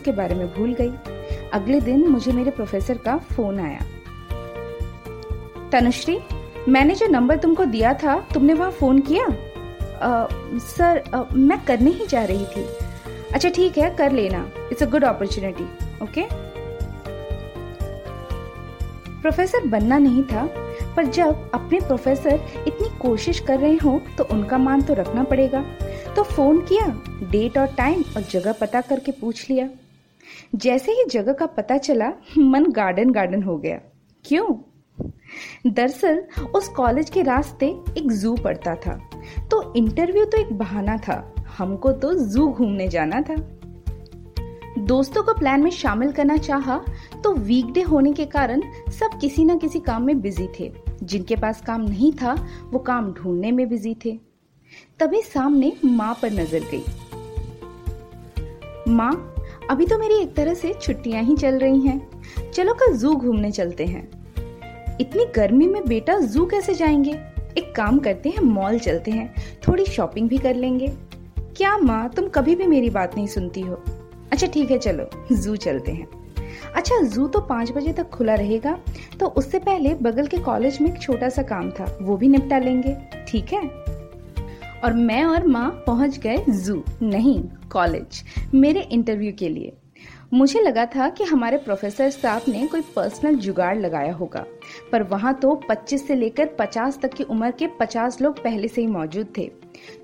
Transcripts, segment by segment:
उसके बारे में भूल गई। अगले दिन मुझे मेरे प्रोफेसर का फ़ोन आया। तनुश्री मैंने जो नंबर तुमको दिया था तुमने वहाँ फ़ोन किया? आ, सर आ, मैं करने ही जा रही थी। अच्छा ठीक है कर लेना। It's a good opportunity okay professor बनना नहीं था पर जब अपने प्रोफेसर इतनी कोशिश कर रहे हो तो उनका मान तो रखना पड़ेगा। तो फ़ोन किया डेट और टाइम और जगह पता करके पूछ लिया। जैसे ही जगह का पता चला, मन गार्डन गार्डन हो गया। क्यों? दरअसल, उस कॉलेज के रास्ते एक जू पड़ता था। तो इंटरव्यू तो एक बहाना था। हमको तो जू घूमने जाना था। दोस्तों को प्लान में शामिल करना चाहा तो वीकडे होने के कारण सब किसी न किसी काम में बिज़ी थे। जिनके पास काम नहीं था, वो काम ढूँढने में बिज़ी थे। तभी सामने माँ पर नज़र गई। माँ अभी तो मेरी एक तरह से छुट्टियाँ ही चल रही हैं। चलो कल जू घूमने चलते हैं। इतनी गर्मी में बेटा जू कैसे जाएँगे? एक काम करते हैं, मॉल चलते हैं। थोड़ी शॉपिंग भी कर लेंगे। क्या माँ, तुम कभी भी मेरी बात नहीं सुनती हो? अच्छा ठीक है, चलो, जू चलते हैं। अच्छा जू तो पाँच बजे तक खुला रहेगा तो उससे पहले बगल के कॉलेज में एक छोटा सा काम था, वो भी निपटा लेंगे। ठीक है? और मैं और माँ पहुँच गए जू नहीं कॉलेज मेरे इंटरव्यू के लिए। मुझे लगा था कि हमारे प्रोफेसर साहब ने कोई पर्सनल जुगाड़ लगाया होगा, पर वहाँ तो 25 से लेकर 50 तक की उम्र के 50 लोग पहले से ही मौजूद थे।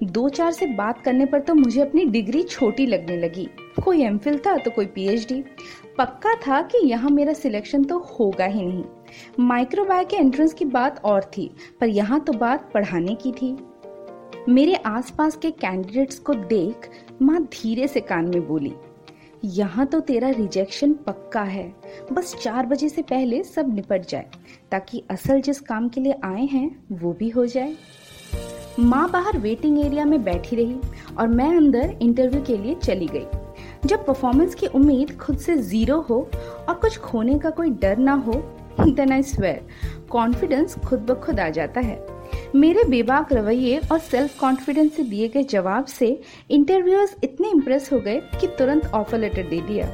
दो चार से बात करने पर तो मुझे अपनी डिग्री छोटी लगने लगी। कोई एम था तो कोई पीएचडी पक्का था कि यहाँ मेरा सिलेक्शन तो होगा ही नहीं। माइक्रोबायो के एंट्रेंस की बात और थी, पर यहाँ तो बात पढ़ाने की थी। मेरे आसपास के कैंडिडेट्स को देख माँ धीरे से कान में बोली, यहाँ तो तेरा रिजेक्शन पक्का है। बस चार बजे से पहले सब निपट जाए, ताकि असल जिस काम के लिए आए हैं, वो भी हो जाए। माँ बाहर वेटिंग एरिया में बैठी रही और मैं अंदर इंटरव्यू के लिए चली गई। जब परफॉर्मेंस की उम्मीद खुद से ज़ीरो हो और कुछ खोने का कोई डर ना हो देन आई स्वेयर कॉन्फिडेंस खुद ब खुद आ जाता है। मेरे बेबाक रवैये और सेल्फ कॉन्फिडेंस से दिए गए जवाब से इंटरव्यूअर्स इतने इम्प्रेस हो गए कि तुरंत ऑफ़र लेटर दे दिया।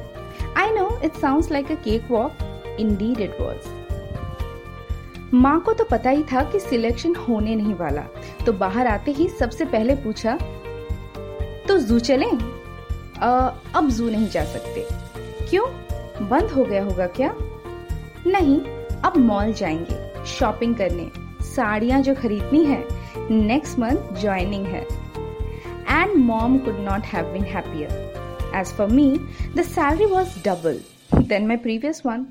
I know it sound like a cake walk indeed it was was माँ को तो पता ही था कि सिलेक्शन होने नहीं वाला। तो बाहर आते ही सबसे पहले पूछा तो जू चलें? अब जू नहीं जा सकते। क्यों? बंद हो गया होगा क्या? नहीं, अब मॉल जाएँगे शॉपिंग करने। साड़ियाँ जो खरीदनी है नेक्स्ट मंथ ज्वाइनिंग है। And mom could not have been happier as for me the salary was double than my previous one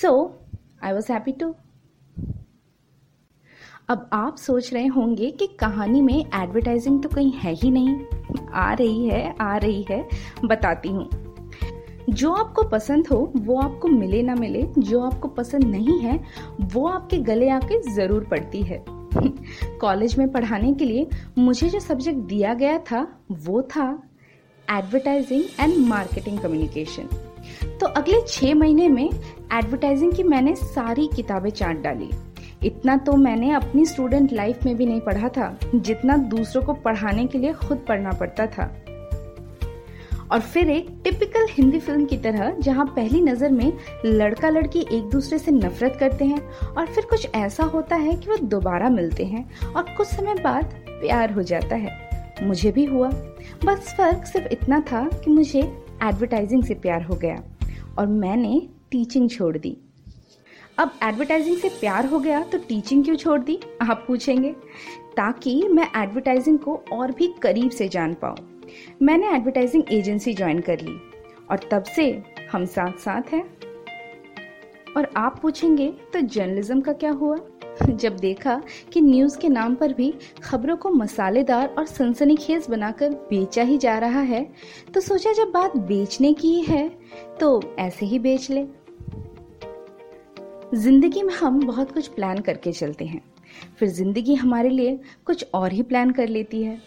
so I was happy to अब आप सोच रहे होंगे कि कहानी में एडवर्टाइजिंग तो कहीं है ही नहीं। आ रही है, आ रही है, बताती हूँ। जो आपको पसंद हो, वो आपको मिले ना मिले, जो आपको पसंद नहीं है, वो आपके गले आके ज़रूर पड़ती है। कॉलेज में पढ़ाने के लिए मुझे जो सब्जेक्ट दिया गया था, वो था एडवर्टाइजिंग एंड मार्केटिंग कम्युनिकेशन। तो अगले छह महीने में एडवर्टाइजिंग की मैंने सारी किताबें चाट डाली। इतना तो मैंने अपनी स्टूडेंट लाइफ में भी नहीं पढ़ा था, जितना दूसरों को पढ़ाने के लिए खुद पढ़ना पड़ता था। और फिर एक टिपिकल हिंदी फ़िल्म की तरह, जहाँ पहली नज़र में लड़का लड़की एक दूसरे से नफरत करते हैं और फिर कुछ ऐसा होता है कि वो दोबारा मिलते हैं और कुछ समय बाद प्यार हो जाता है। मुझे भी हुआ। बस फ़र्क सिर्फ़ इतना था कि मुझे एडवर्टाइजिंग से प्यार हो गया और मैंने टीचिंग छोड़ दी। अब एडवर्टाइजिंग से प्यार हो गया तो टीचिंग क्यों छोड़ दी? आप पूछेंगे। ताकि मैं एडवर्टाइजिंग को और भी करीब से जान पाऊँ। मैंने एडवर्टाइजिंग एजेंसी ज्वाइन कर ली और तब से हम साथ साथ हैं। और आप पूछेंगे तो जर्नलिज्म का क्या हुआ? जब देखा कि न्यूज़ के नाम पर भी खबरों को मसालेदार और सनसनीखेज बनाकर बेचा ही जा रहा है तो सोचा जब बात बेचने की है तो ऐसे ही बेच ले। ज़िंदगी में हम बहुत कुछ प्लान करके चलते हैं। फिर ज़िंदगी हमारे लिए कुछ और ही प्लान कर लेती है।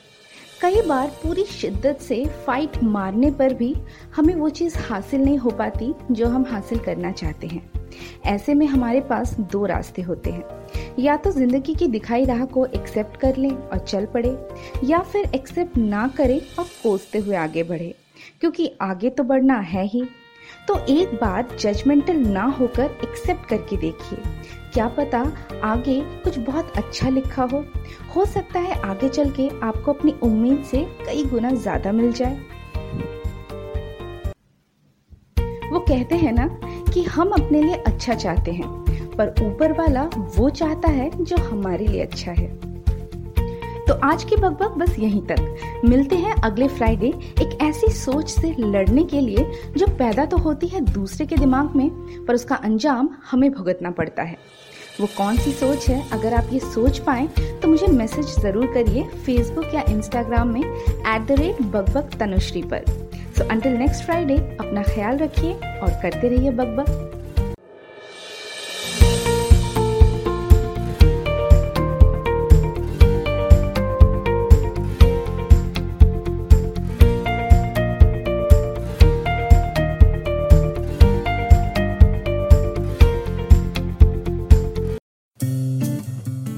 कई बार पूरी शिद्दत से फाइट मारने पर भी हमें वो चीज़ हासिल नहीं हो पाती जो हम हासिल करना चाहते हैं। ऐसे में हमारे पास दो रास्ते होते हैं। या तो ज़िंदगी की दिखाई राह को एक्सेप्ट कर लें और चल पड़े, या फिर एक्सेप्ट ना करें और कोसते हुए आगे बढ़े। क्योंकि आगे तो बढ़ना है ही। तो एक बार जजमेंटल ना होकर एक्सेप्ट करके देखिए। क्या पता आगे कुछ बहुत अच्छा लिखा हो। हो सकता है आगे चल के आपको अपनी उम्मीद से कई गुना ज़्यादा मिल जाए। वो कहते हैं ना कि हम अपने लिए अच्छा चाहते हैं, पर ऊपर वाला वो चाहता है जो हमारे लिए अच्छा है। तो आज की बकबक बस यहीं तक। मिलते हैं अगले फ्राइडे एक ऐसी सोच से लड़ने के लिए जो पैदा तो होती है दूसरे के दिमाग में, पर उसका अंजाम हमें भुगतना पड़ता है। वो कौन सी सोच है? अगर आप ये सोच पाए तो मुझे मैसेज ज़रूर करिए फेसबुक या इंस्टाग्राम में एट द रेट बकबक तनुश्री पर। सो अंटिल नेक्स्ट फ्राइडे अपना ख्याल रखिए और करते रहिए बकबक